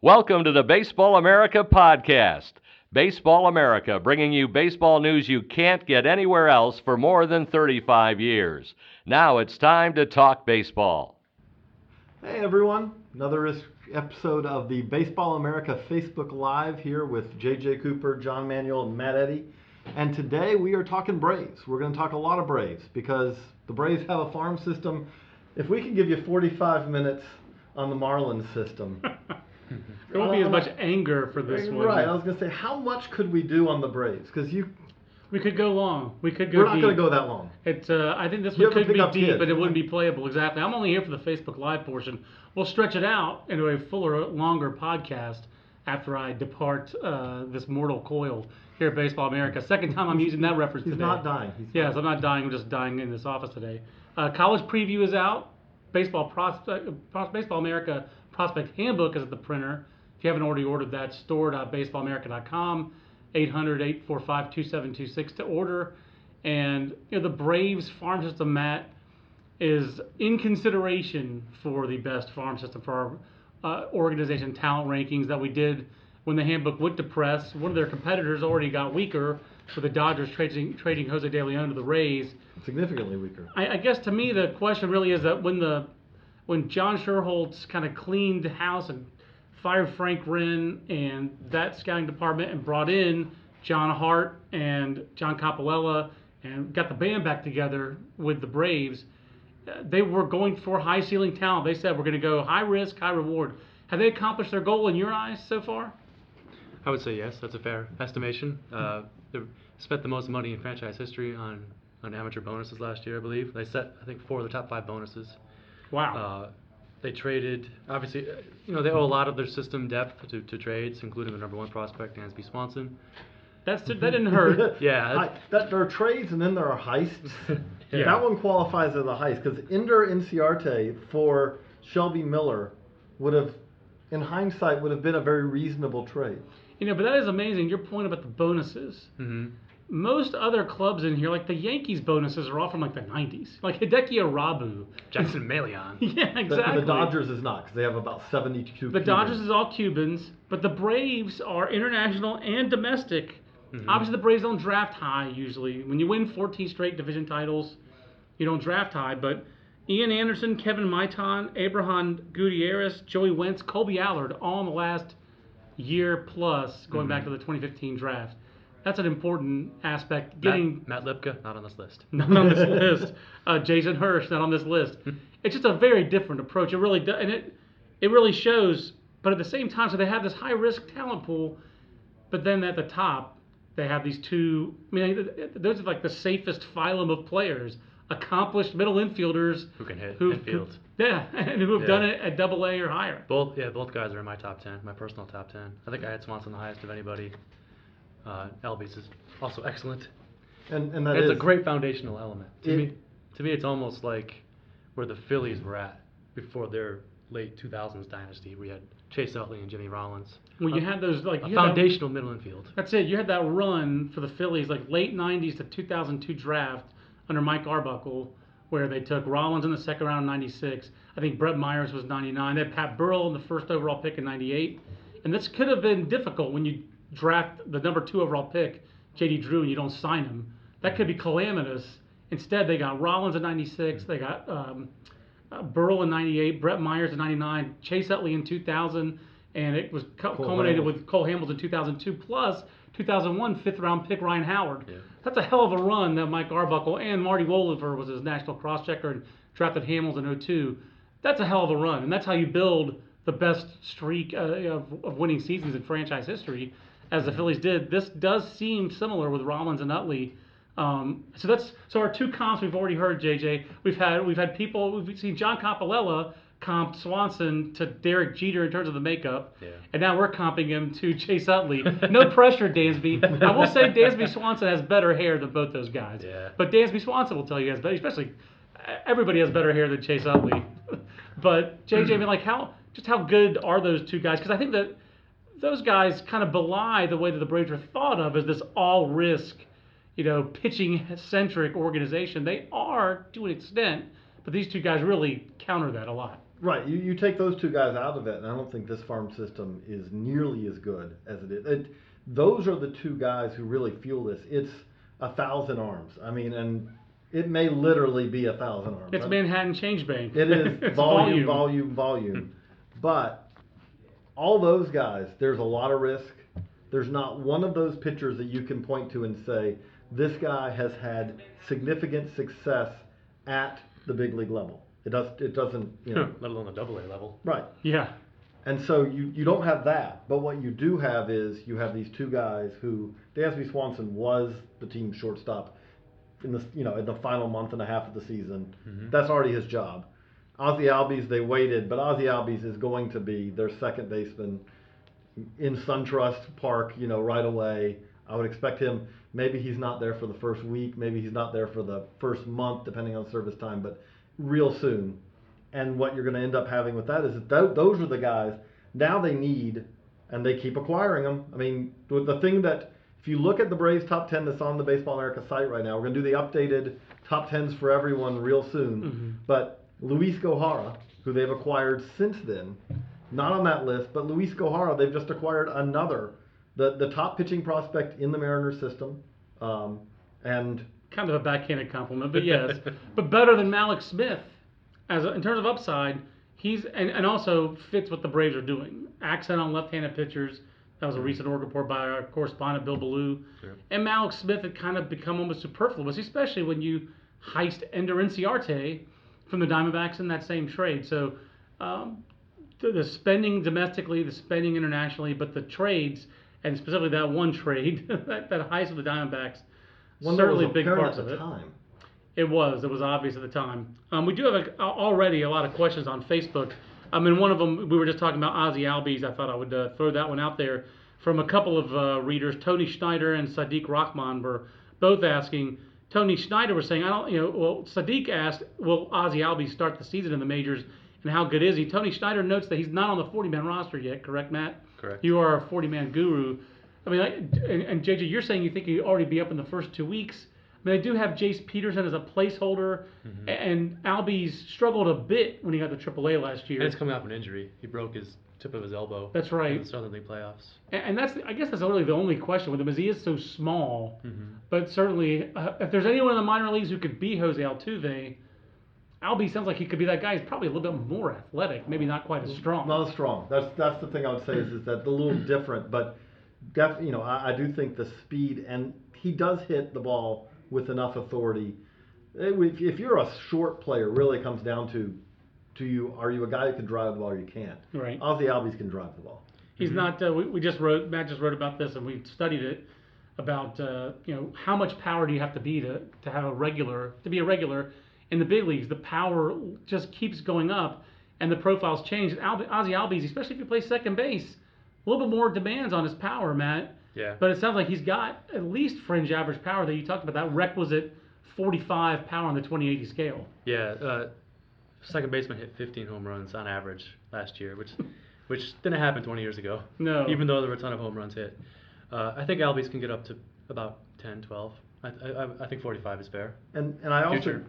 Welcome to the Baseball America podcast. Baseball America, bringing you baseball news you can't get anywhere else for more than 35 years. Now it's time to talk baseball. Hey everyone, another episode of the Baseball America Facebook Live here with JJ Cooper, John Manuel, and Matt Eddy. And today we are talking Braves. We're going to talk a lot of Braves because the Braves have a farm system. If we can give you 45 minutes on the Marlins system, There won't be as much anger for this one. Right. I was gonna say, how much could we do on the Braves? Because you, We could go long. We could go we're not deep. gonna go that long. It, uh, I think this You one have to could be up deep, kids. but it wouldn't be playable. Exactly. I'm only here for the Facebook Live portion. We'll stretch it out into a fuller, longer podcast after I depart uh, this mortal coil here at Baseball America. Second time I'm using that reference He's today. not dying. He's Yes, I'm not dying. I'm just dying in this office today. Uh, college preview is out. Baseball prospect, Pros- Baseball America prospect handbook is at the printer. If you haven't already ordered that, store.baseballamerica.com, 800-845-2726 to order. And you know the Braves farm system, Matt, is in consideration for the best farm system for our uh, organization talent rankings that we did when the handbook went to press. One of their competitors already got weaker with the Dodgers trading trading Jose De Leon to the Rays. significantly weaker. I, I guess to me the question really is that when the when John Schuerholz kind of cleaned house and fired Frank Wren and that scouting department and brought in John Hart and John Coppolella and got the band back together with the Braves, uh, they were going for high ceiling talent. They said we're going to go high risk, high reward. Have they accomplished their goal in your eyes so far? I would say yes. That's a fair estimation. Uh, they spent the most money in franchise history on, on amateur bonuses last year, I believe. They set, I think, four of the top five bonuses. Wow. Uh, they traded, obviously, uh, you know, they owe a lot of their system depth to, to trades, including the number one prospect, Dansby Swanson. That's that didn't hurt. Yeah, Hi- that there are trades and then there are heists. Yeah. That one qualifies as a heist because Ender Inciarte for Shelby Miller would have, in hindsight, would have been a very reasonable trade. You know, but that is amazing. Your point about the bonuses. hmm most other clubs in here, like the Yankees bonuses, are all from like the 90s. Like Hideki Irabu. Jackson Melian. yeah, The- exactly. The, Dodgers is not because they have about 72. The Dodgers is all Cubans, but the Braves are international and domestic. Mm-hmm. Obviously, the Braves don't draft high usually. When you win 14 straight division titles, you don't draft high. But Ian Anderson, Kevin Maitan, Abraham Gutierrez, Joey Wentz, Colby Allard, all in the last year plus, going back to the 2015 draft. That's an important aspect. Getting Matt, Matt Lipka, not on this list. not on this list. Uh, Jason Hursh, not on this list. It's just a very different approach. It really does, and it it really shows. But at the same time, so they have this high risk talent pool, but then at the top they have these two. I mean, those are like the safest phylum of players, accomplished middle infielders Who can hit who, and field. who- yeah, and who have Yeah. done it at Double A or higher. Both, yeah, both guys are in my top ten, my personal top ten. I think I had Swanson the highest of anybody. Uh, Albies is also excellent. and and that it's is- a great foundational element. To It- me, to me, it's almost like where the Phillies were at before their late 2000s dynasty. We had Chase Utley and Jimmy Rollins. Well, you A- had those like a you had that- foundational middle infield. That's it. You had that run for the Phillies, like late '90s to 2002 draft under Mike Arbuckle, where they took Rollins in the second round in '96. I think Brett Myers was '99. They had Pat Burrell in the first overall pick in '98, and this could have been difficult when you draft the number two overall pick, J.D. Drew, and you don't sign him. That could be calamitous. Instead, they got Rollins in '96. They got um, uh, Burrell in '98, Brett Myers in '99, Chase Utley in 2000. and it was culminated Hamilton. with Cole Hamels in 2002 plus 2001 fifth round pick Ryan Howard. Yeah. That's a hell of a run that Mike Arbuckle and Marty Wolever was his national cross checker and drafted Hamels in 02. That's a hell of a run, and that's how you build the best streak uh, of, of winning seasons in franchise history, as the Phillies did. This does seem similar with Rollins and Utley. Um, so that's so our two comps we've already heard, JJ. We've had we've had people we've seen John Coppola comp Swanson to Derek Jeter in terms of the makeup, Yeah. and now we're comping him to Chase Utley. No pressure, Dansby. I will say Dansby Swanson has better hair than both those guys. Yeah. But Dansby Swanson will tell you has better, especially everybody has better hair than Chase Utley. but JJ, I mean, like how just how good are those two guys? Because I think that those guys kind of belie the way that the Braves are thought of as this all risk, you know, pitching centric organization. They are to an extent, but these two guys really counter that a lot. Right. You, you take those two guys out of it, and I don't think this farm system is nearly as good as it is. It, those are the two guys who really fuel this. It's a thousand arms. I mean, and it may literally be a thousand arms. It's I- Manhattan Change Bank. It is It's volume, volume, volume. But all those guys, there's a lot of risk. There's not one of those pitchers that you can point to and say, this guy has had significant success at the big league level. It does. It doesn't. You know. Let alone the double A level. right. Yeah. And so you, you don't have that, but what you do have is you have these two guys who Dansby Swanson was the team's shortstop in the you know in the final month and a half of the season. Mm-hmm. That's already his job. Ozzy Albies they waited, but Ozzy Albies is going to be their second baseman in SunTrust Park, you know, right away. I would expect him. Maybe he's not there for the first week. Maybe he's not there for the first month, depending on service time. But real soon. And what you're going to end up having with that is that tho- those are the guys now they need, and they keep acquiring them. I mean, the the thing that if you look at the Braves top 10 that's on the Baseball America site right now, we're going to do the updated top 10s for everyone real soon. Mm-hmm. But Luis Gohara, who they've acquired since then, not on that list, but Luis Gohara, they've just acquired another, the, the top pitching prospect in the Mariners system. Um, and kind of a backhanded compliment, but yes, but better than Mallex Smith as a, in terms of upside. He's and, and also fits what the Braves are doing. Accent on left-handed pitchers. That was a recent org report by our correspondent Bill Ballou. And Mallex Smith had kind of become almost superfluous, especially when you heist Ender Inciarte from the Diamondbacks in that same trade. So um, the, the spending domestically, the spending internationally, but the trades, and specifically that one trade, that, that heist of the Diamondbacks, one certainly big parts of it. time. It was. It was obvious at the time. Um, we do have a, already a lot of questions on Facebook. I mean, one of them we were just talking about Ozzy Albies. I thought I would uh, throw that one out there from a couple of uh, readers. Tony Schneider and Sadiq Rahman were both asking. Tony Schneider was saying, I don't, you know, well, Sadiq asked, will Ozzy Albies start the season in the majors, and how good is he? Tony Schneider notes that he's not on the 40-man roster yet. Correct, Matt? Correct. You are a 40-man guru. I mean, like, and, and JJ, you're saying you think he'd already be up in the first two weeks. I mean, they do have Jace Peterson as a placeholder, Mm-hmm. and Albies struggled a bit when he got to AAA last year. And it's coming off an injury. He broke his tip of his elbow. That's right. In the Southern League playoffs. And, and that's, I guess, that's really the only question with him is he is so small. Mm-hmm. But certainly, uh, if there's anyone in the minor leagues who could be Jose Altuve, Albies sounds like he could be that guy. He's probably a little bit more athletic, maybe not quite as strong. Not as strong. That's that's the thing I would say is, is that a little different, but def, you know I, I do think the speed and he does hit the ball with enough authority. If, if you're a short player, really comes down to to you are you a guy who can drive the ball or you can't. Right. Ozzy Albies can drive the ball. He's not. Uh, we, we just wrote. Matt just wrote about this, and we've studied it about uh, you know how much power do you have to be to to have a regular to be a regular in the big leagues. The power just keeps going up, and the profiles change. Al, Ozzy Albies, especially if you play second base, a little bit more demands on his power, Matt. Yeah. But it sounds like he's got at least fringe average power that you talked about. That requisite 45 power on the 2080 scale. Yeah, uh, second baseman hit 15 home runs on average last year, which which didn't happen 20 years ago. No. Even though there were a ton of home runs hit. Uh, I think Albies can get up to about 10, 12. I, I, I think 45 is fair. And and I also Future.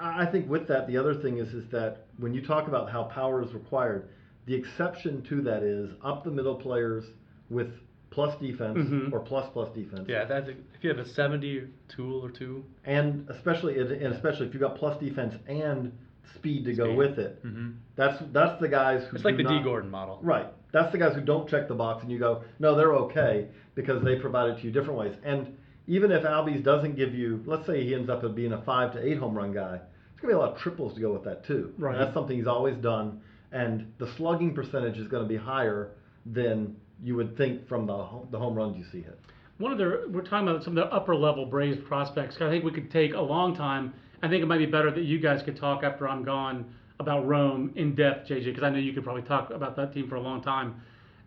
I I think with that the other thing is is that when you talk about how power is required, the exception to that is up the middle players with plus defense Mhm. or plus plus defense. Yeah, I think if you have a 70 tool or two, and especially and especially if you've got plus defense and speed to go with it. hmm That's that's the guys who it's like do the D Gordon model. Right. That's the guys who don't check the box, and you go, no, they're okay because they provide it to you different ways. And even if Albies doesn't give you, let's say he ends up being a five to eight home run guy, there's gonna be a lot of triples to go with that too. Right. And that's something he's always done, and the slugging percentage is going to be higher than you would think from the home, the home runs you see hit. One of the we're talking about some of the upper level Braves prospects. I think we could take a long time. I think it might be better that you guys could talk after I'm gone about Rome in depth, JJ, because I know you could probably talk about that team for a long time.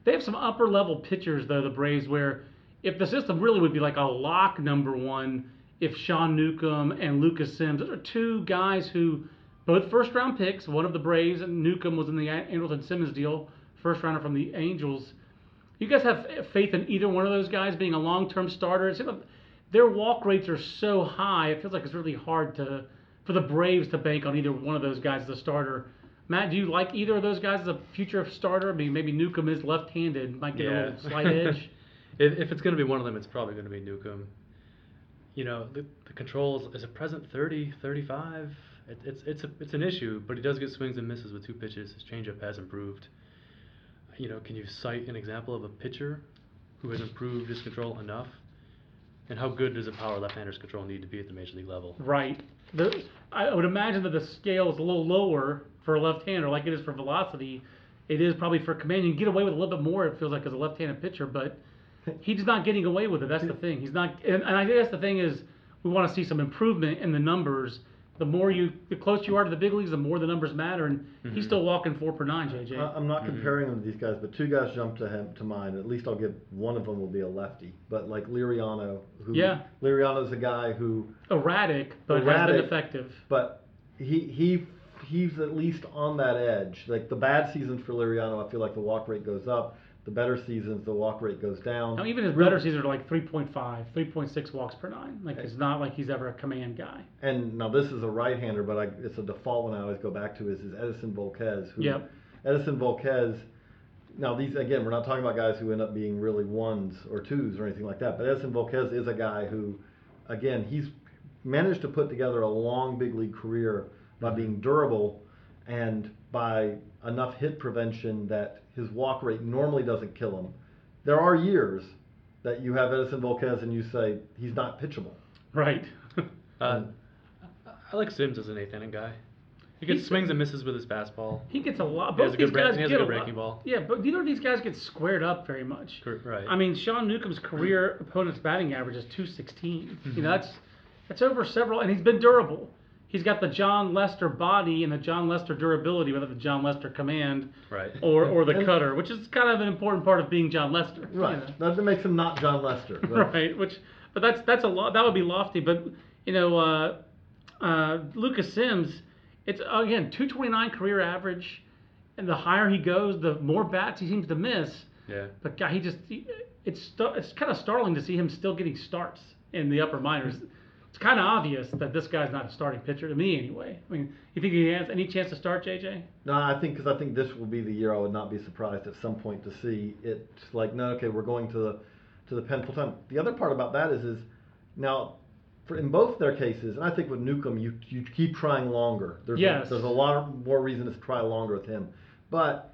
They have some upper level pitchers though, the Braves, where if the system really would be like a lock number one, if Sean Newcomb and Lucas Sims, those are two guys who both first round picks. One of the Braves and Newcomb was in the Andrelton Simmons deal, first rounder from the Angels. You guys have faith in either one of those guys being a long-term starter? It's, their walk rates are so high. It feels like it's really hard to for the Braves to bank on either one of those guys as a starter. Matt, do you like either of those guys as a future starter? I mean, maybe Newcomb is left-handed, might get a Yeah. little slight edge. if, if it's going to be one of them, it's probably going to be Newcomb. You know, the, the controls is a present 30, 35. It, it's it's a, it's an issue, but he does get swings and misses with two pitches. His changeup has improved. You know, can you cite an example of a pitcher who has improved his control enough? And how good does a power left-hander's control need to be at the major league level? Right. The, I would imagine that the scale is a little lower for a left-hander, like it is for velocity. It is probably for command. You can get away with a little bit more. It feels like as a left-handed pitcher, but he's not getting away with it. That's the thing. He's not. And, and I guess the thing is, we want to see some improvement in the numbers. The more you, the closer you are to the big leagues, the more the numbers matter. And he's mm-hmm. still walking four per nine, JJ. I- I'm not mm-hmm. comparing him to these guys, but two guys jump to him to mind. At least I'll give one of them will be a lefty. But like Liriano, who Yeah. Liriano's a guy who, Erratic, but has Erratic. been effective. but he he he's at least on that edge. Like the bad seasons for Liriano, I feel like the walk rate goes up. The better seasons, the walk rate goes down. Now, even his better seasons are like 3.5, 3.6 walks per nine. Like it's not like he's ever a command guy. And now this is a right-hander, but I, it's a default one I always go back to is, is Edison Volquez. Who, Yep. Edison Volquez. Now these again, we're not talking about guys who end up being really ones or twos or anything like that. But Edison Volquez is a guy who, again, he's managed to put together a long big league career by mm-hmm. being durable and by enough hit prevention that his walk rate normally doesn't kill him. There are years that you have Edison Volquez and you say he's not pitchable. Right. Uh, I like Sims as an eighth inning guy. He gets He's- swings and misses with his fastball. He gets a lot. He Both has a good these break- guys he a get a lot- breaking ball. Yeah, but neither of these guys get squared up very much. Right. I mean, Sean Newcomb's career opponent's batting average is 216. Mm-hmm. You know, that's that's over several, and he's been durable. He's got the Jon Lester body and the Jon Lester durability, whether the Jon Lester command Right. or or the And- cutter, which is kind of an important part of being Jon Lester. you Right. know. That makes him not Jon Lester. but- right. Which, but that's that's a lot. That would be lofty. But you know, uh, uh, Lucas Sims, it's again 229 career average, and the higher he goes, the more bats he seems to miss. Yeah. But God, he just he, it's it's kind of startling to see him still getting starts in the upper minors. It's kind of obvious that this guy's not a starting pitcher to me anyway. I mean, you think he has any chance to start, JJ? No, I think because I think this will be the year I would not be surprised at some point to see it like no, okay, we're going to the to the pen full time. The other part about that is is now for in both their cases, and I think with Newcomb, you you keep trying longer. There's Yes. a, there's a lot more reason to try longer with him, but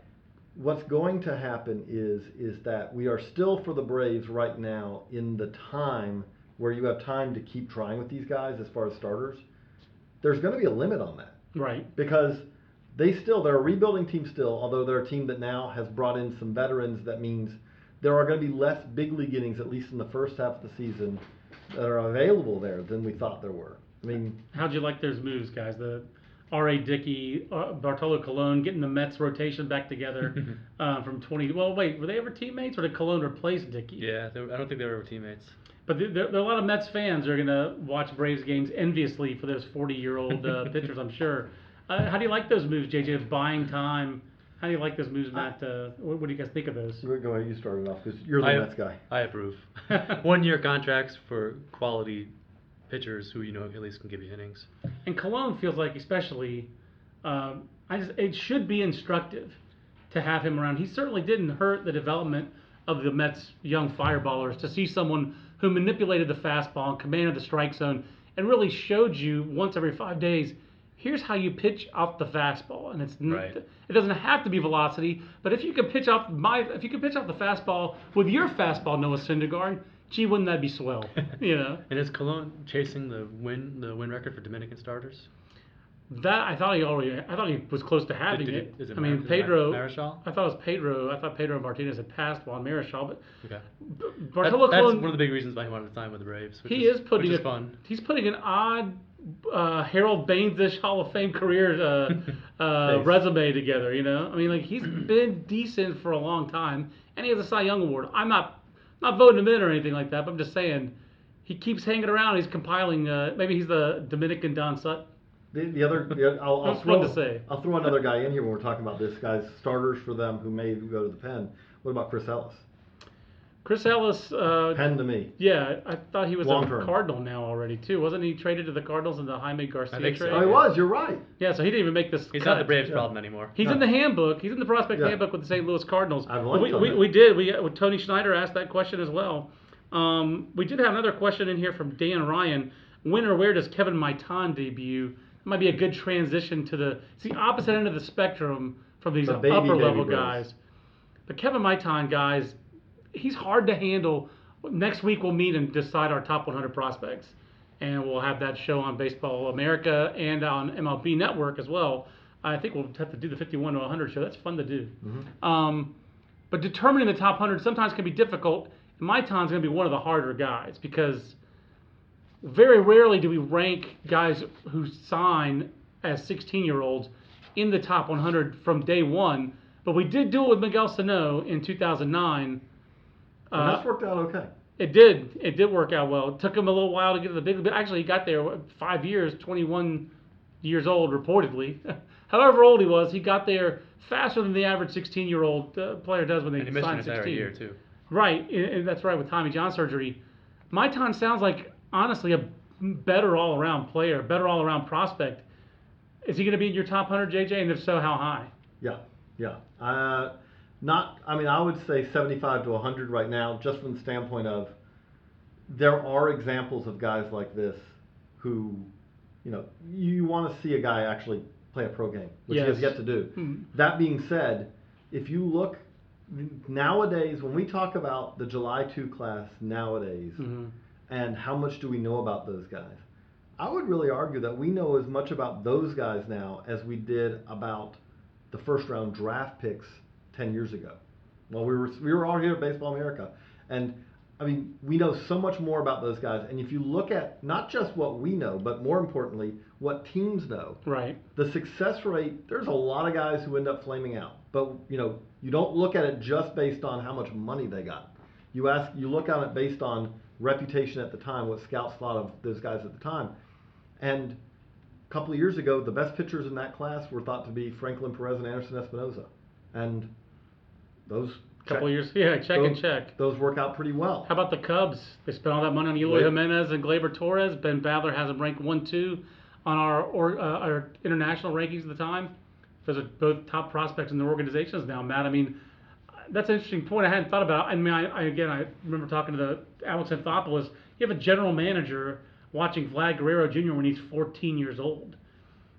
what's going to happen is is that we are still for the Braves right now in the time where you have time to keep trying with these guys as far as starters. There's going to be a limit on that Right. because they still they're a rebuilding team still, although they're a team that now has brought in some veterans. That means there are going to be less big league innings, at least in the first half of the season, that are available there than we thought there were. I mean, How'd you like those moves, guys? The R.A. Dickey, uh, Bartolo Colon getting the Mets rotation back together uh, from 20. Well, wait, were they ever teammates or did Colon replace Dickey? Yeah. they I don't think they were ever teammates. But there, there, there are a lot of Mets fans who are going to watch Braves games enviously for those 40 year old uh, pitchers, I'm sure. Uh, how do you like those moves, JJ, of buying time? How do you like those moves, Matt? Uh, what, what do you guys think of those? go go ahead, you started off because you're the I, Mets guy. I approve. One year contracts for quality pitchers who you know at least can give you innings. And Colon feels like, especially, um, I just it should be instructive to have him around. He certainly didn't hurt the development of the Mets' young fireballers to see someone who manipulated the fastball and commanded the strike zone and really showed you once every five days here's how you pitch off the fastball, and it's Right. it doesn't have to be velocity, but if you can pitch off my if you can pitch off the fastball with your fastball, Noah Syndergaard, gee, wouldn't that be swell? you know And is Colon chasing the win the win record for Dominican starters? That I thought he already I thought he was close to having Did- it. did- is it I mean is it Mar- Pedro. Marichal? I thought it was Pedro. I thought Pedro Martinez had passed Juan Marichal, but Okay. That- Bartolo that's Colon- one of the big reasons why he wanted to sign with the Braves. He is, is putting which is a, fun. He's putting an odd uh, Harold Baines-ish Hall of Fame career uh, uh, resume together. You know, I mean, like he's been decent for a long time, and he has a Cy Young award. I'm not not voting him in or anything like that, but I'm just saying he keeps hanging around. He's compiling. Uh, maybe he's the Dominican Don Sutton. The, the other, the, I'll, I'll throw, to say. I'll throw another guy in here when we're talking about this guy's starters for them who may go to the pen. What about Chris Ellis? Chris Ellis. Uh, Pen to me. yeah, I thought he was Long a term. Cardinal now already too. Wasn't he traded to the Cardinals in the Jaime Garcia think so. trade? Oh, he was. You're right. Yeah, so he didn't even make this. He's cut. not the Braves Yeah. problem anymore. He's No. in the handbook. He's in the prospect Yeah. handbook with the St. Louis Cardinals. I've liked we, on we, we did. We uh, Tony Schneider asked that question as well. Um, we did have another question in here from Dan Ryan. When or where does Kevin Maitan debut? Might be a good transition to the it's the opposite end of the spectrum from these The baby, upper baby level guys. But Kevin Maitan, guys, he's hard to handle. Next week we'll meet and decide our top 100 prospects, and we'll have that show on Baseball America and on MLB Network as well. I think we'll have to do the 51 to 100 show. That's fun to do. Um, but determining the top 100 sometimes can be difficult. And Maitan's going to be one of the harder guys because very rarely do we rank guys who sign as 16 year olds in the top 100 from day one. But we did do it with Miguel Sano in 2009. And Uh, that's worked out okay. it did. It did work out well. It took him a little while to get to the big. But actually, he got there five years, 21 years old, reportedly. However old he was, he got there faster than the average 16-year-old uh, player does when they And he missed an sign entire 16. year too. Right, and and that's right with Tommy John surgery. Maitan sounds like honestly a better all-around player, better all-around prospect. Is he going to be in your top 100, JJ? And if so, how high? Yeah, yeah. Uh, not. I mean, I would say 75 to 100 right now, just from the standpoint of there are examples of guys like this who, you know, you want to see a guy actually play a pro game, which he has yet to do. Mhm. That being said, if you look nowadays, when we talk about the July 2 class nowadays, Mhm. And how much do we know about those guys? I would really argue that we know as much about those guys now as we did about the first round draft picks 10 years ago. Well, we were we were all here at Baseball America, and I mean we know so much more about those guys. And if you look at not just what we know, but more importantly, what teams know, Right. the success rate there's a lot of guys who end up flaming out but you know you don't look at it just based on how much money they got you ask you look at it based on reputation at the time what scouts thought of those guys at the time and a couple of years ago the best pitchers in that class were thought to be franklin perez and anderson espinoza and those Couple check- years, yeah, check and check. those work out pretty well How about the Cubs? They spent all that money on Eloy Wait. Jimenez and Gleyber Torres. Ben Badler has them ranked one, two on our or, uh, our international rankings at the time. Those are both top prospects in their organizations now, Matt. I mean, that's an interesting point. I hadn't thought about. I mean, I, I again, I remember talking to the Alex Anthopoulos. You have a general manager watching Vlad Guerrero Jr. when he's 14 years old.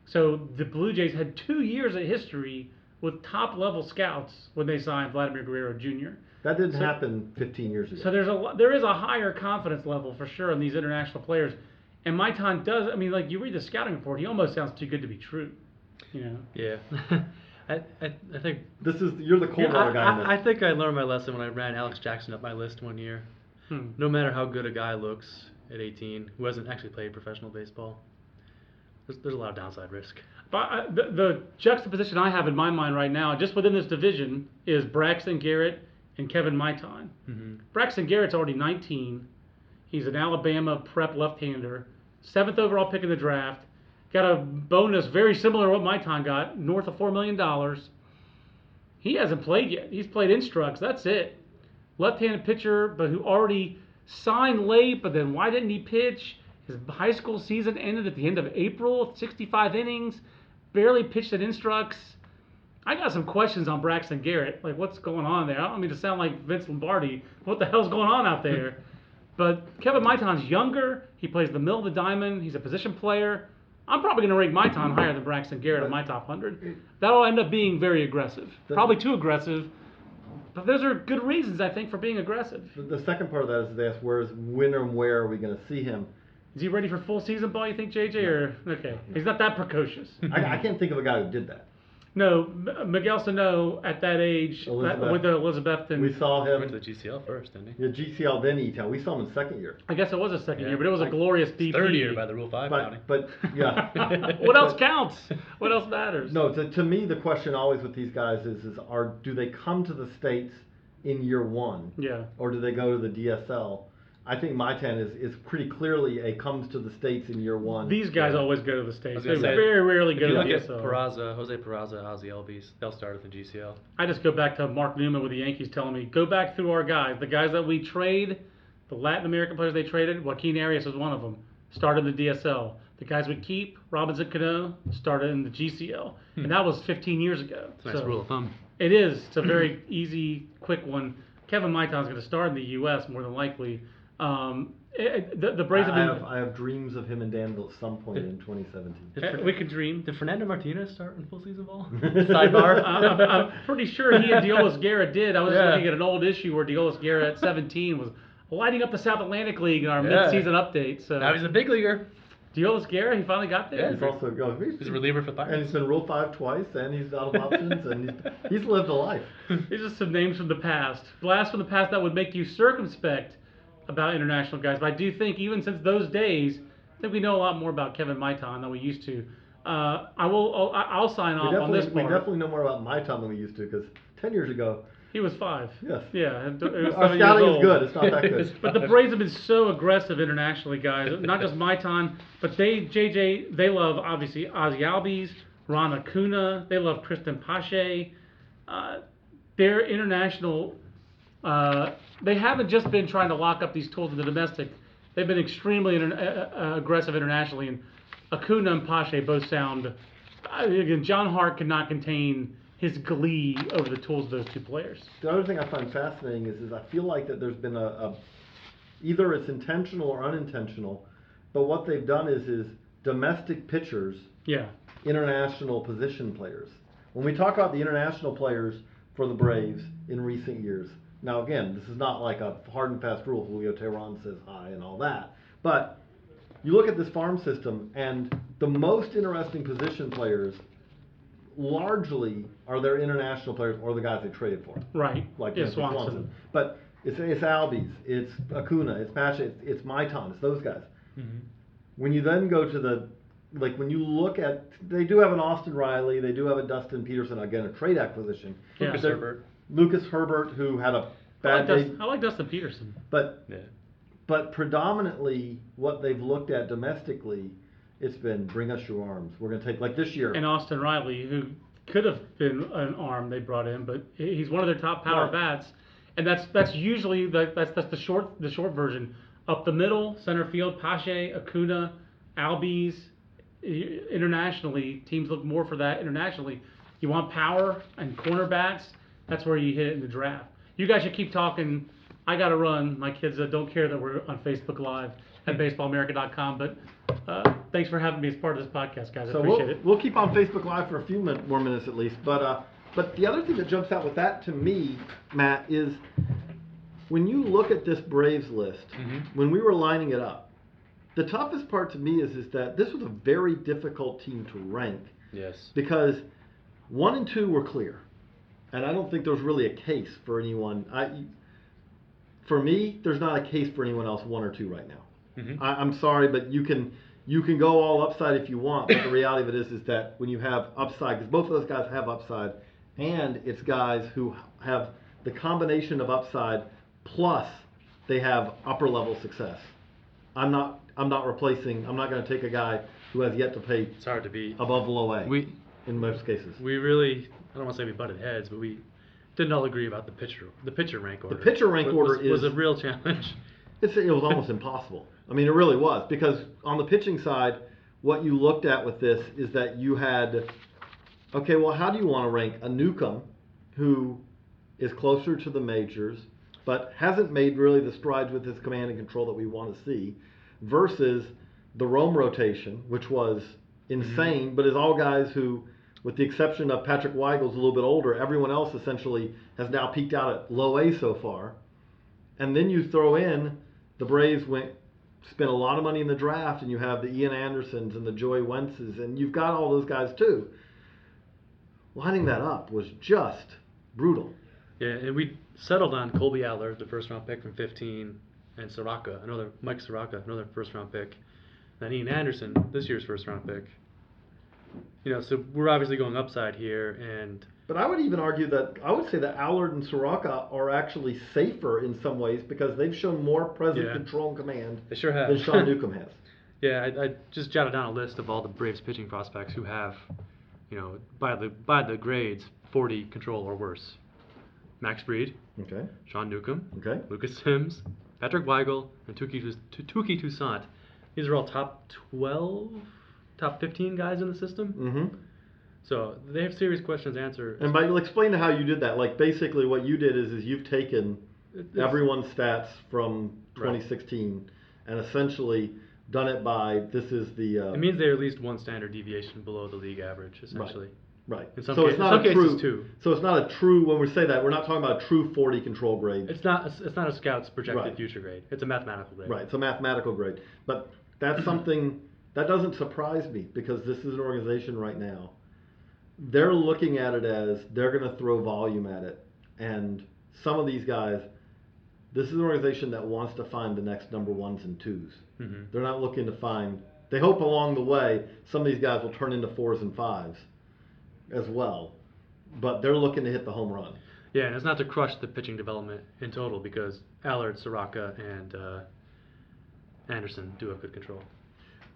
So the Blue Jays had two years of history with top level scouts when they signed Vladimir Guerrero Jr. that didn't So- happen 15 years ago So there's a there is a higher confidence level for sure in these international players, and Maitan does. I mean, like you read the scouting report, he almost sounds too good to be true. You know, Yeah. I, I, I think this is you're the cold Yeah, water I, guy in this. I, I think I learned my lesson when I ran Alex Jackson up my list one year. Hmm. No matter how good a guy looks at 18, who hasn't actually played professional baseball, there's, there's a lot of downside risk. but I, the, the juxtaposition I have in my mind right now, just within this division, is Braxton Garrett and Kevin Maitan. Mm-hmm. Braxton Garrett's already 19. He's an Alabama prep left-hander, seventh overall pick in the draft. Got a bonus very similar to what Maitan got, north of four million dollars. He hasn't played yet. He's played instructs. That's it. Left-handed pitcher, but who already signed late. But then why didn't he pitch? His high school season ended at the end of April. 65 innings, barely pitched at instructs. I got some questions on Braxton Garrett. Like, what's going on there? I don't mean to sound like Vince Lombardi. What the hell's going on out there? but Kevin Maitan's younger. He plays the middle of the diamond. He's a position player. I'm probably going to rank Maitan higher than Braxton Garrett in my top 100. That'll end up being very aggressive. Probably too aggressive. But those are good reasons, I think, for being aggressive. The, second part of that is they ask where is when and where are we going to see him? Is he ready for full season ball, you think, JJ? Or okay, he's not that precocious. I, I can't think of a guy who did that. No, M- Miguel Sano at that age uh, Elizabeth. with the Elizabethton. We saw He went him to the GCL first, didn't he? in GCL, then E-Town. We saw him in second year. I guess it was a second Yeah. year, but it was a glorious BP. Third year by the Rule 5 counting. But, but yeah. what else counts? What else matters? No, to, to me, the question always with these guys is, is are do they come to the states in year one, Yeah. or do they go to the DSL? I think Maitan is, is pretty clearly a comes to the states in year one. These guys always go to the states. was They gonna say, very rarely if go to look the at DSL. Peraza, Jose Peraza, Ozzy Albies, they'll start at the GCL. I just go back to Mark Newman with the Yankees telling me, go back through our guys, the guys that we trade, the Latin American players they traded. Joaquin Arias was one of them. Started in the DSL. The guys we keep, Robinson Cano, started in the GCL, and hmm. that was 15 years ago. It's a nice rule of thumb. It is. It's a very easy, quick one. Kevin Maitan's going to start in the U.S. more than likely. Um, it- it- the, the I, Braves have I been. have, I have dreams of him and Danville at some point in 2017. Did, Eh, Fer- we could dream. did Fernando Martinez start in full season ball? I- Sidebar. I'm, I'm pretty sure he and Deolis Guerra did. I was Yeah. looking at an old issue where Deolis Guerra at 17 was lighting up the South Atlantic League in our Yeah. mid-season update. So now he's a big leaguer. Deolis Guerra, he finally got there. He's also oh, he's, He's a reliever for and he's been Rule Five twice, and he's out of options, and he's, he's lived a life. These are some names from the past. Blasts from the past that would make you circumspect about international guys. But I do think even since those days, I think we know a lot more about Kevin Maitan than we used to. Uh, I will. I'll, I'll sign off on this we definitely know more about time than we used to, because 10 years ago, He was five. Yes. Yeah. it was our scouting is good. It's not that good. But the Braves have been so aggressive internationally, guys. Not just Maitan, but they, JJ, they love obviously Ozzy Albies, Ron Acuna. They love Cristian Pache. Uh, their international, uh, they haven't just been trying to lock up these tools in the domestic. They've been extremely inter- uh, uh, aggressive internationally, and Acuna and Pache both sound. uh, Again, John Hart could not contain his glee over the tools of those two players. The other thing I find fascinating is, is I feel like that there's been a, a either it's intentional or unintentional, but what they've done is is domestic pitchers, Yeah. international position players. When we talk about the international players for the Braves in recent years, now again, this is not like a hard and fast rule. Julio Teheran says hi and all that, but you look at this farm system, and the most interesting position players largely are their international players or the guys they traded for Right. like yeah, Memphis Swanson. But it's it's Albies, it's Acuna, it's Pache, it's, it's Maitan, it's those guys. Mm-hmm. When you then go to the like when you look at they do have an Austin Riley, they do have a Dustin Peterson again a trade acquisition. Yeah. Lucas Herbert. Lucas Herbert who had a I like, bad day, Dustin, I like Dustin Peterson. but Yeah. but predominantly what they've looked at domestically, it's been bring us your arms. We're gonna take like this year. And Austin Riley, who could have been an arm they brought in, but he's one of their top power Right. bats, and that's that's usually the, that's that's the short the short version. Up the middle, center field, Pache, Acuna, Albies. Internationally, teams look more for that. Internationally, you want power and corner bats. That's where you hit it in the draft. You guys should keep talking. I got to run. My kids uh, don't care that we're on Facebook Live at baseballamerica.com. But uh, thanks for having me as part of this podcast, guys. I So appreciate we'll, it. we'll keep on Facebook Live for a few min- more minutes at least. But uh, but the other thing that jumps out with that to me, Matt, is when you look at this Braves list, when we were lining it up, the toughest part to me is is that this was a very difficult team to rank Yes. because one and two were clear, and I don't think there's really a case for anyone. I, for me, there's not a case for anyone else one or two right now. Mhm. I, I'm sorry, but you can you can go all upside if you want, but the reality of it is is that when you have upside, because both of those guys have upside, and it's guys who have the combination of upside plus they have upper level success. I'm not I'm not replacing. I'm not going to take a guy who has yet to pay. It's hard to beat. above low A We in most cases. we really I don't want to say we butted heads, but we didn't all agree about the pitcher the pitcher rank order. The pitcher rank was, order was, was a real challenge. It's, it was almost impossible. I mean, it really was because on the pitching side, what you looked at with this is that you had, okay, well, how do you want to rank a Newcomb, who is closer to the majors, but hasn't made really the strides with his command and control that we want to see, versus the Rome rotation, which was mm-hmm. insane, but is all guys who, with the exception of Patrick Weigel's a little bit older, everyone else essentially has now peaked out at low A so far. And then you throw in the Braves went spent a lot of money in the draft, and you have the Ian Andersons and the Joey Wentzes, and you've got all those guys too. Lining that up was just brutal. Yeah, and we settled on Colby Allard, the first round pick from 15, and Soroka, another Mike Soroka, another first round pick. Then Ian Anderson, this year's first round pick. You know, so we're obviously going upside here, and But I would even argue that I would say that Allard and Soroka are actually safer in some ways because they've shown more present Yeah. control and command they sure have. than Sean Newcomb has. Yeah, I, I just jotted down a list of all the Braves pitching prospects who have, you know, by the by the grades, 40 control or worse. Max Fried, Okay. Sean Newcomb, Okay. Lucas Sims, Patrick Weigel, and Touki, Touki Toussaint. These are all top 12, top 15 guys in the system. Mm-hmm. So they have serious questions answered. answer. And by explain how you did that. Like basically, what you did is is you've taken It's- everyone's stats from Right. 2016 and essentially done it by this is the uh, It means they're at least one standard deviation below the league average, essentially. right. in some so ca- it's in not some a cases, true. too. So it's not a true. When we say that, we're not talking about a true 40 control grade. It's not it's not a scout's projected Right. future grade. It's a mathematical grade. Right, it's a mathematical grade. But that's something that doesn't surprise me because this is an organization right now. They're looking at it as they're going to throw volume at it. And some of these guys, this is an organization that wants to find the next number ones and 2s they Mhm. They're not looking to find, they hope along the way some of these guys will turn into fours and fives as well. But they're looking to hit the home run. Yeah, and it's not to crush the pitching development in total because Allard, Soroka, and uh, Anderson do have good control.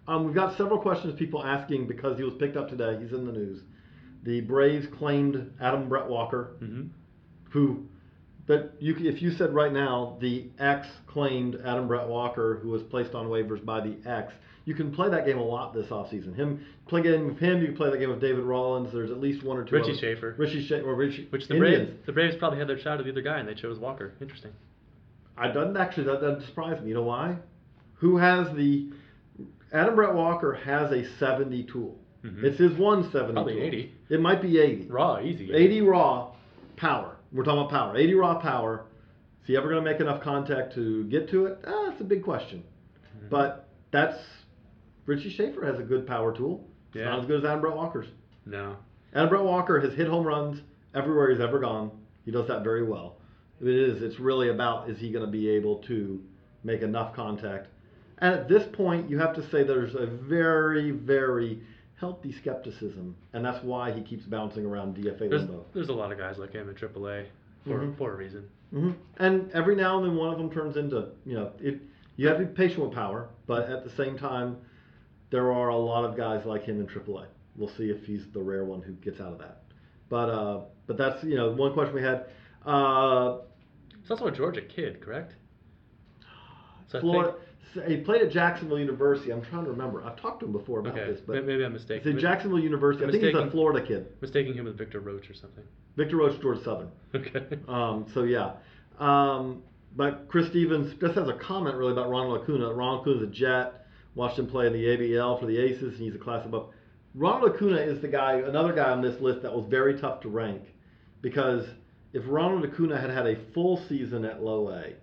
Um, we've got several questions people asking because he was picked up today. He's in the news. The Braves claimed Adam Brett Walker, Mm-hmm. who, but you, if you said right now the X claimed Adam Brett Walker, who was placed on waivers by the X, you can play that game a lot this offseason. Him play game with him. You can play that game with David Rollins. There's at least one or two. Richie others. Shaffer. Richie Shaffer. Or Richie. Which the Indians. Braves, the Braves probably had their shot at the other guy, and they chose Walker. Interesting. I doesn't actually that doesn't surprise me. You know why? Who has the Adam Brett Walker has a 70 tool. Mhm. It's his 170 Probably tool. 80. It might be 80. Raw, easy. 80 raw power. We're talking about power. 80 raw power. Is he ever going to make enough contact to get to it? Ah, that's a big question. Mm-hmm. But that's Richie Shaffer has a good power tool. It's Yeah. not as good as Adam Brett Walker's. No. Adam Brett Walker has hit home runs everywhere he's ever gone. He does that very well. It is. It's really about is he going to be able to make enough contact. And at this point, you have to say there's a very, very healthy skepticism, and that's why he keeps bouncing around DFA There's, limbo. there's a lot of guys like him in AAA for, Mhm. for a reason. hmm And every now and then, one of them turns into you know it. You have to be patient with power, but at the same time, there are a lot of guys like him in AAA. We'll see if he's the rare one who gets out of that. But uh, but that's you know one question we had. Uh, He's also a Georgia kid, correct? So I Florida, think- he played at Jacksonville University. I'm trying to remember. I've talked to him before about okay, this, but maybe I'm it's mistaken. at Jacksonville University. I I'm think he's a. Florida kid. Mistaking him with Victor Roach or something. Victor Roach, Georgia Southern. Okay. Um, so yeah, um, but Chris Stevens just has a comment really about Ronald Acuna. Ronald Acuna's a Jet. Watched him play in the ABL for the Aces, and he's a class above. Ronald Acuna is the guy, another guy on this list that was very tough to rank, because if Ronald Acuna had had a full season at Low A,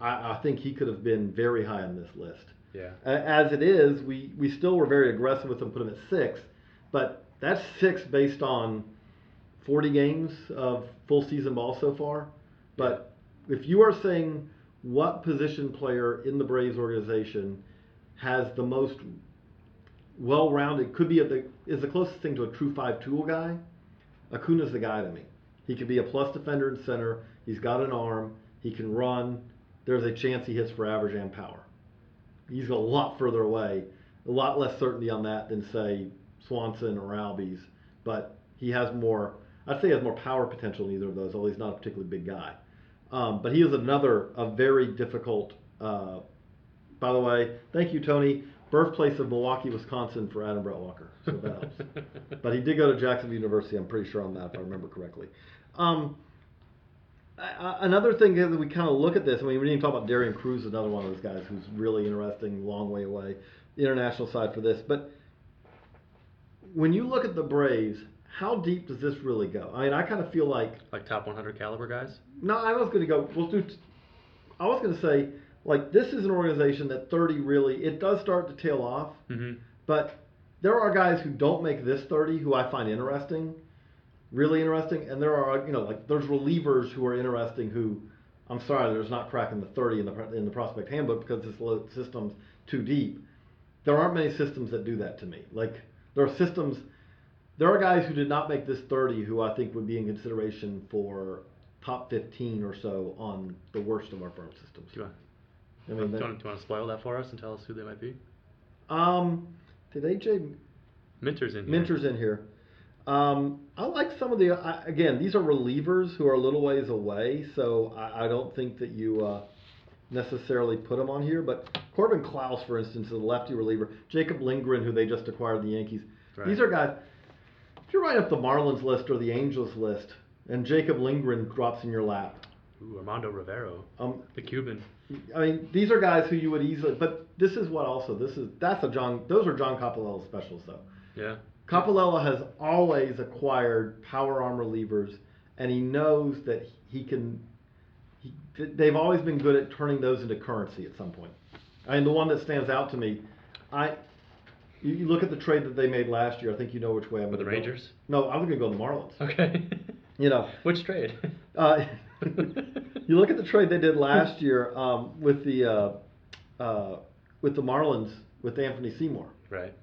I, I think he could have been very high on this list. Yeah. As it is, we, we still were very aggressive with him, put him at six, but that's six based on 40 games of full season ball so far. But if you are saying what position player in the Braves organization has the most well-rounded, could be at the is the closest thing to a true five tool guy, Acuna's the guy to me. He could be a plus defender in center. He's got an arm. He can run. There's a chance he hits for average and power. He's a lot further away, a lot less certainty on that than say Swanson or Albies, but he has more. I'd say he has more power potential than either of those, although he's not a particularly big guy. Um, but he is another a very difficult. Uh, by the way, thank you, Tony. Birthplace of Milwaukee, Wisconsin for Adam Brett Walker, so that helps. but he did go to Jacksonville University. I'm pretty sure on that, if I remember correctly. Um, I- another thing is that we kind of look at this. I mean, we didn't even talk about Derian Cruz, another one of those guys who's really interesting, long way away, the international side for this. But when you look at the Braves, how deep does this really go? I mean, I kind of feel like Like top 100 caliber guys. no, I was going to go. We'll do. I was going to say like this is an organization that 30 really it does start to tail off, Mm-hmm. but there are guys who don't make this 30 who I find interesting, really interesting, and there are you know like there's relievers who are interesting who. I'm sorry, there's not cracking the 30 in the in the prospect handbook because this system's too deep. There aren't many systems that do that to me. Like there are systems there are guys who did not make this 30 who I think would be in consideration for top 15 or so on the worst of our farm systems. Do you want, I mean, do, you want, do you want to spoil that for us and tell us who they might be? um, did AJ Minter's in here. Minter's in here? Um, I like some of the I, again. These are relievers who are a little ways away, so I, I don't think that you uh, necessarily put them on here. But Corbin Clouse, for instance, is a lefty reliever. Jacob Lindgren, who they just acquired the Yankees. Right. These are guys. If you write up the Marlins list or the Angels list, and Jacob Lindgren drops in your lap, Ooh, Armando Rivero, um, the Cuban. I mean, these are guys who you would easily. But this is what also this is. That's a John. Those are John Coppolella specials, though. Yeah. Coppolella has always acquired power arm relievers, and he knows that he can. He, they've always been good at turning those into currency at some point. I mean, the one that stands out to me, I. You, look at the trade that they made last year. I think you know which way I'm With the going go. Rangers? No, I was going to go the Marlins. Okay. You know, Which trade? uh, you look at the trade they did last year um, with the uh, uh, with the Marlins with Anfernee Seymour, right.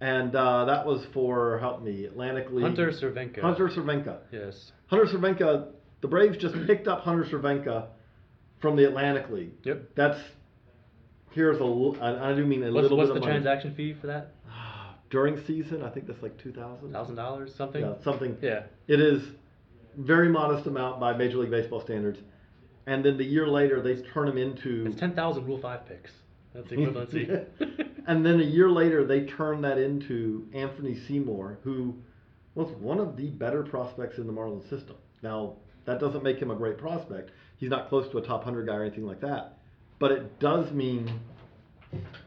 And uh, that was for help me Atlantic League. Hunter Cervenka. Hunter Cervenka. Yes. Hunter Cervenka. The Braves just picked up Hunter Cervenka from the Atlantic League. Yep. That's here's a l- I, I do mean a What's, little what's bit the of money. transaction fee for that? during season. I think that's like two thousand. Thousand dollars, something. Yeah, something. Yeah. It is very modest amount by Major League Baseball standards, and then the year later they turn him into. It's ten thousand Rule Five picks. That's equivalency. and then a year later they turn that into Anfernee Seymour, who was one of the better prospects in the Marlins system. Now that doesn't make him a great prospect. He's not close to a top hundred guy or anything like that, but it does mean.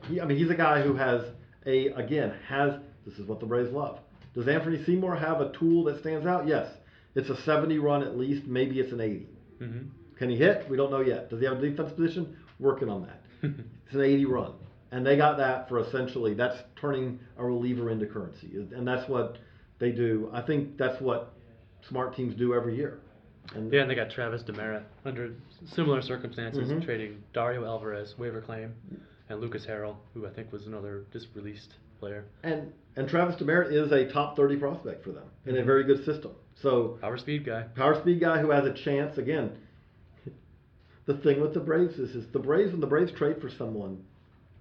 He, I mean, he's a guy who has a again has this is what the Braves love. Does Anfernee Seymour have a tool that stands out? Yes. It's a 70 run at least. Maybe it's an 80. hmm Can he hit? We don't know yet. Does he have a defense position? Working on that. it's an 80 run. And they got that for essentially, that's turning a reliever into currency. And that's what they do. I think that's what smart teams do every year. And Yeah, and they got Travis Demeritte under similar circumstances, Mhm. trading Dario Alvarez, waiver claim, and Lucas Harrell, who I think was another just released player. And, and Travis Demeritte is a top 30 prospect for them in a Mhm. very good system. So Power speed guy. power speed guy who has a chance again. The thing with the Braves is, is the Braves when the Braves trade for someone,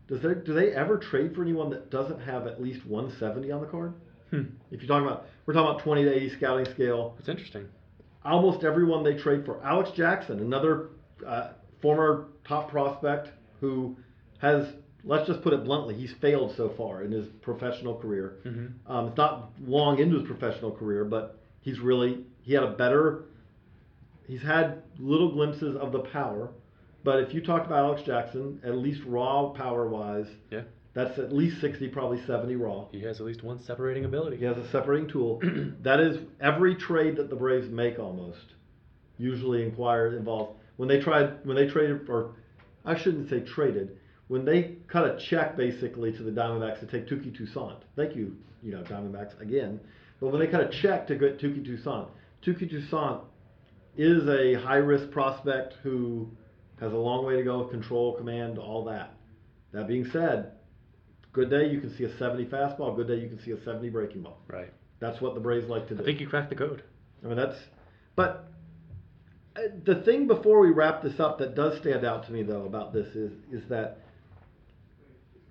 does they do they ever trade for anyone that doesn't have at least 170 on the card? Hmm. If you're talking about, we're talking about 20 to 80 scouting scale. It's interesting. Almost everyone they trade for. Alex Jackson, another uh, former top prospect who has, let's just put it bluntly, he's failed so far in his professional career. hmm Um, it's not long into his professional career, but he's really he had a better. He's had little glimpses of the power, but if you talk about Alex Jackson, at least raw power wise, Yeah. that's at least sixty, probably seventy raw. He has at least one separating ability. He has a separating tool. that is every trade that the Braves make almost usually inquire involves when they tried when they traded or I shouldn't say traded when they cut a check basically to the Diamondbacks to take Touki Toussaint. Thank you, you know Diamondbacks again. But when they cut a check to get Touki Toussaint, Touki Toussaint is a high risk prospect who has a long way to go with control, command, all that. That being said, good day you can see a 70 fastball, good day you can see a 70 breaking ball. Right. That's what the Braves like to do. I think you cracked the code. I mean, that's. But uh, the thing before we wrap this up that does stand out to me though about this is is that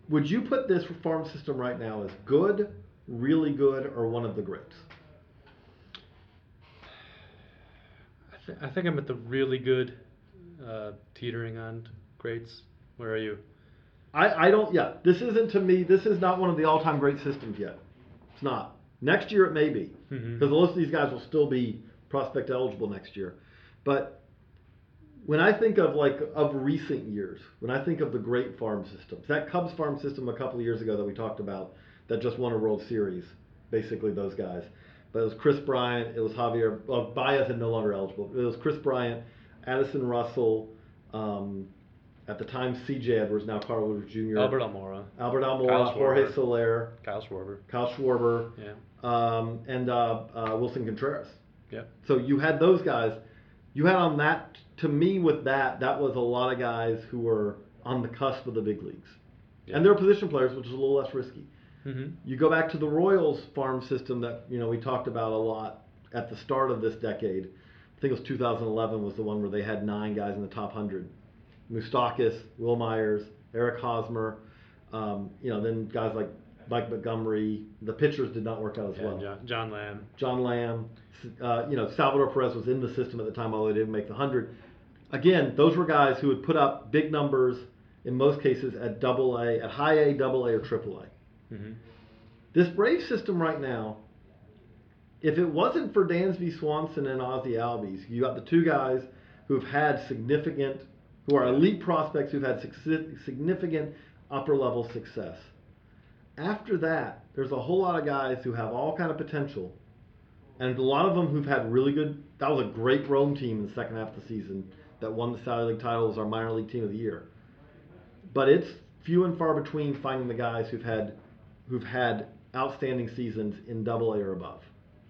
would you put this farm system right now as good, really good, or one of the greats? I, th- I think I'm at the really good, uh, teetering on greats. Where are you? I, I don't. Yeah, this isn't to me. This is not one of the all-time great systems yet. It's not. Next year it may be because most of these guys will still be prospect eligible next year. But when I think of like of recent years, when I think of the great farm systems, that Cubs farm system a couple of years ago that we talked about that just won a World Series, basically those guys. But it was Kris Bryant, it was Javier. Well, Baez is no longer eligible. It was Kris Bryant, Addison Russell, um, at the time C.J. Edwards, now Carl Edwards Jr. Albert Almora, Albert Almora, Jorge Soler, Kyle Schwarber. Kyle Schwarber, Yeah. um, and uh, uh, Willson Contreras. Yep. So you had those guys. You had on that. To me, with that, that was a lot of guys who were on the cusp of the big leagues, Yeah. and they're position players, which is a little less risky. Mm-hmm. You go back to the Royals farm system that you know we talked about a lot at the start of this decade. I think it was 2011 was the one where they had nine guys in the top hundred. Moustakas, Wil Myers, Eric Hosmer, um, you know, then guys like Mike Montgomery. The pitchers did not work out as Yeah, well. John, John Lamb. John Lamb, uh, you know, Salvador Perez was in the system at the time, although he didn't make the hundred. Again, those were guys who would put up big numbers in most cases at double A, at high A, double A, or triple A. Mm-hmm. This Brave system right now, if it wasn't for Dansby Swanson and Ozzy Albies, you got the two guys who've had significant, who are elite prospects who've had significant upper level success. After that, there's a whole lot of guys who have all kind of potential, and a lot of them who've had really good. That was a great Rome team in the second half of the season that won the Sally League title as our minor league team of the year. But it's few and far between finding the guys who've had who've had outstanding seasons in Double A or above.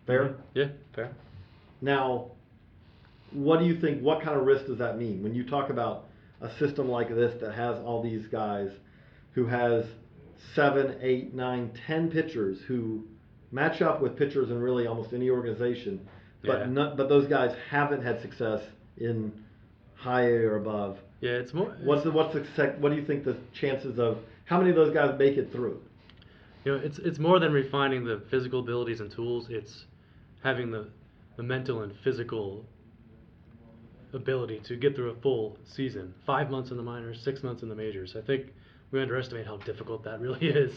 Fair. Mm-hmm. Yeah, fair. Now, what do you think? What kind of risk does that mean when you talk about a system like this that has all these guys who has seven, eight, nine, ten pitchers who match up with pitchers in really almost any organization, but Yeah. not, but those guys haven't had success in high A or above. Yeah, it's more. What's the what's the what do you think the chances of how many of those guys make it through? You know, it's it's more than refining the physical abilities and tools. It's having the the mental and physical ability to get through a full season. Five months in the minors, six months in the majors. I think we underestimate how difficult that really is.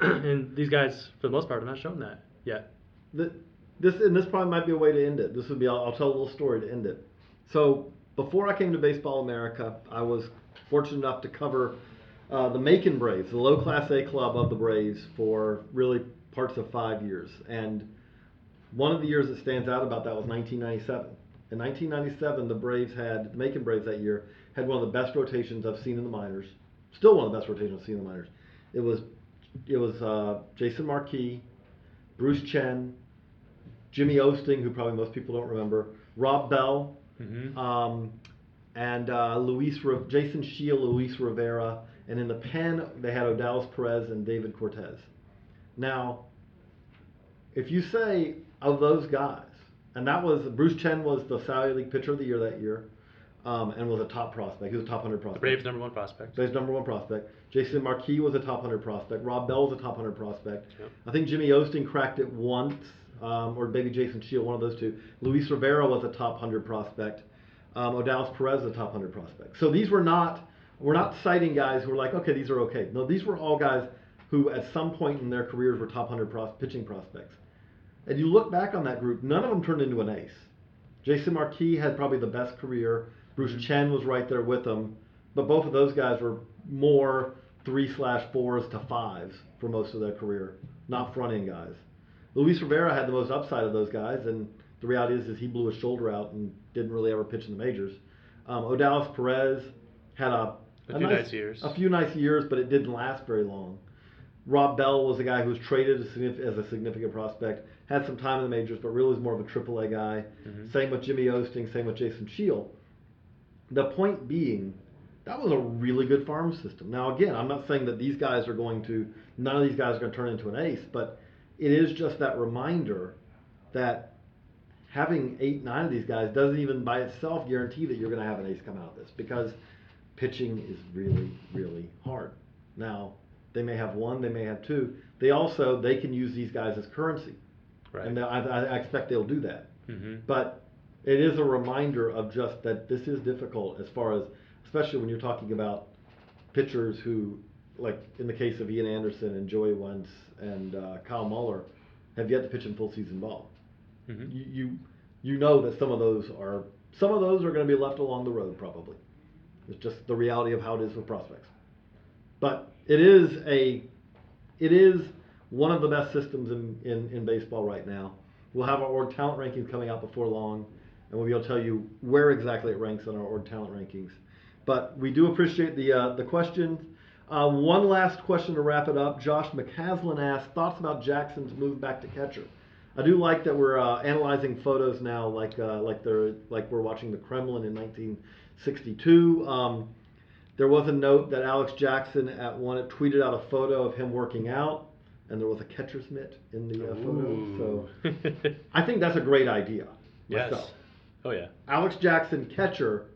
and these guys, for the most part, have not shown that yet. Th- this and this probably might be a way to end it. This would be I'll, I'll tell a little story to end it. So before I came to Baseball America, I was fortunate enough to cover uh, the Macon Braves, the low class A club of the Braves, for really parts of five years. And one of the years that stands out about that was 1997. In 1997, the Braves had the Macon Braves that year had one of the best rotations I've seen in the minors. Still one of the best rotations I've seen in the minors. It was it was uh, Jason Marquis, Bruce Chen, Jimmy Osting, who probably most people don't remember, Rob Bell, Mm-hmm. um, and uh, Luis Jason Shiell, Luis Rivera, and in the pen they had Odalis Perez and David Cortez. Now, if you say of those guys, and that was Bruce Chen was the Sally League Pitcher of the Year that year, um, and was a top prospect. He was a top hundred The prospect. Braves' number one prospect. Braves number one prospect. Jason Marquis was a top 100 prospect. Rob Bell was a top 100 prospect. Yep. I think Jimmy Osting cracked it once, um, or maybe Jason Shiell, one of those two. Luis Rivera was a top 100 prospect. Um, Odalis Perez a top 100 prospect. So these were not, we're not citing guys who were like, okay, these are okay. No, these were all guys who at some point in their careers were top 100 pros- pitching prospects. And you look back on that group, none of them turned into an ace. Jason Marquis had probably the best career. Bruce Chen was right there with him, but both of those guys were more three slash fours to fives for most of their career, not front end guys. Luis Rivera had the most upside of those guys, and the reality is, is he blew his shoulder out and didn't really ever pitch in the majors. Um, Odalis Perez had a, A few nice years. a few nice years, but it didn't last very long. Rob Bell was a guy who was traded as, a significant prospect, had some time in the majors, but really was more of a triple A guy. Mhm. Same with Jimmy Osting, same with Jason Shiell. The point being, that was a really good farm system. Now, again, I'm not saying that these guys are going to, none of these guys are going to turn into an ace, but it is just that reminder that having eight, nine of these guys doesn't even by itself guarantee that you're going to have an ace come out of this because pitching is really, really hard. Now, they may have one, they may have two. They also, they can use these guys as currency. Right. And I, I expect they'll do that. Mm-hmm. But it is a reminder of just that this is difficult as far as, especially when you're talking about pitchers who, like in the case of Ian Anderson and Joey Wentz and uh, Kyle Muller, have yet to pitch in full season ball. Mhm. You, you you know that some of those are some of those are going to be left along the road probably. It's just the reality of how it is with prospects. But it is a it is one of the best systems in, in, in baseball right now. We'll have our org talent rankings coming out before long, and we'll be able to tell you where exactly it ranks on our org talent rankings. But we do appreciate the uh, the questions. Uh, one last question to wrap it up. Josh McCaslin asked thoughts about Jackson's move back to catcher. I do like that we're uh, analyzing photos now, like uh, like they're like we're watching the Kremlin in 1962. Um, there was a note that Alex Jackson at one tweeted out a photo of him working out, and there was a catcher's mitt in the uh, photo. So I think that's a great idea. yes. myself. Oh yeah. Alex Jackson catcher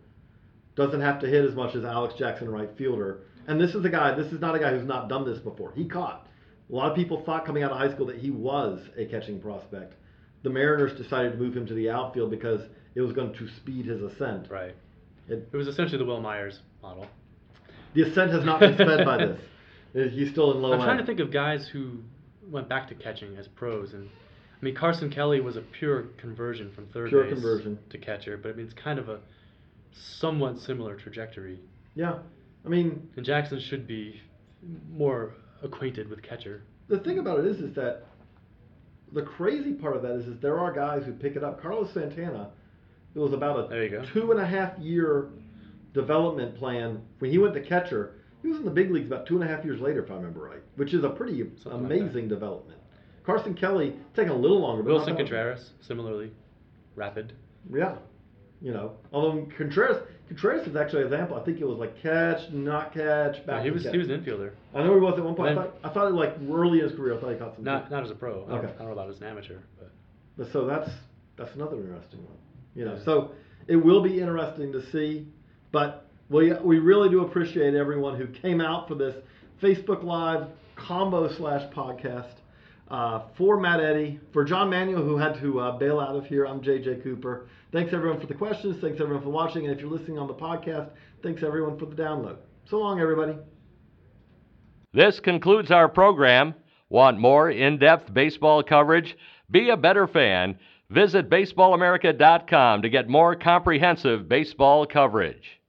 doesn't have to hit as much as Alex Jackson right fielder. And this is a guy. This is not a guy who's not done this before. He caught. A lot of people thought coming out of high school that he was a catching prospect. The Mariners decided to move him to the outfield because it was going to speed his ascent. Right. It- It was essentially the Wil Myers model. The ascent has not been sped by this. He's still in low I'm trying to think of guys who went back to catching as pros, and I mean Carson Kelly was a pure conversion from third Pure base conversion. to catcher, but I mean it's kind of a somewhat similar trajectory. Yeah. I mean, And Jackson should be more acquainted with catcher. the thing about it is, is that the crazy part of that is, is there are guys who pick it up. Carlos Santana, it was about a There you go. two and a half year development plan. When he went to catcher, he was in the big leagues about two and a half years later, if I remember right, which is a pretty Something like amazing development. Carson Kelly taking a little longer, but Willson. Contreras, similarly rapid. Yeah, you know, although Contreras, Contreras is actually an example. I think it was like catch, not catch, No, back. he was catch. he was an infielder, I know he was at one point. I thought, I thought it like early in his career. I thought he caught some. not not as a pro. I don't, Okay. I don't know about as an amateur, but But So that's that's another interesting one. You know, so it will be interesting to see. But we we really do appreciate everyone who came out for this Facebook Live combo slash podcast. Uh, for Matt Eddy, for John Manuel, who had to uh, bail out of here, I'm JJ Cooper. Thanks everyone for the questions. Thanks everyone for watching. And if you're listening on the podcast, thanks everyone for the download. So long, everybody. This concludes our program. Want more in depth baseball coverage? Be a better fan. Visit baseballamerica.com to get more comprehensive baseball coverage.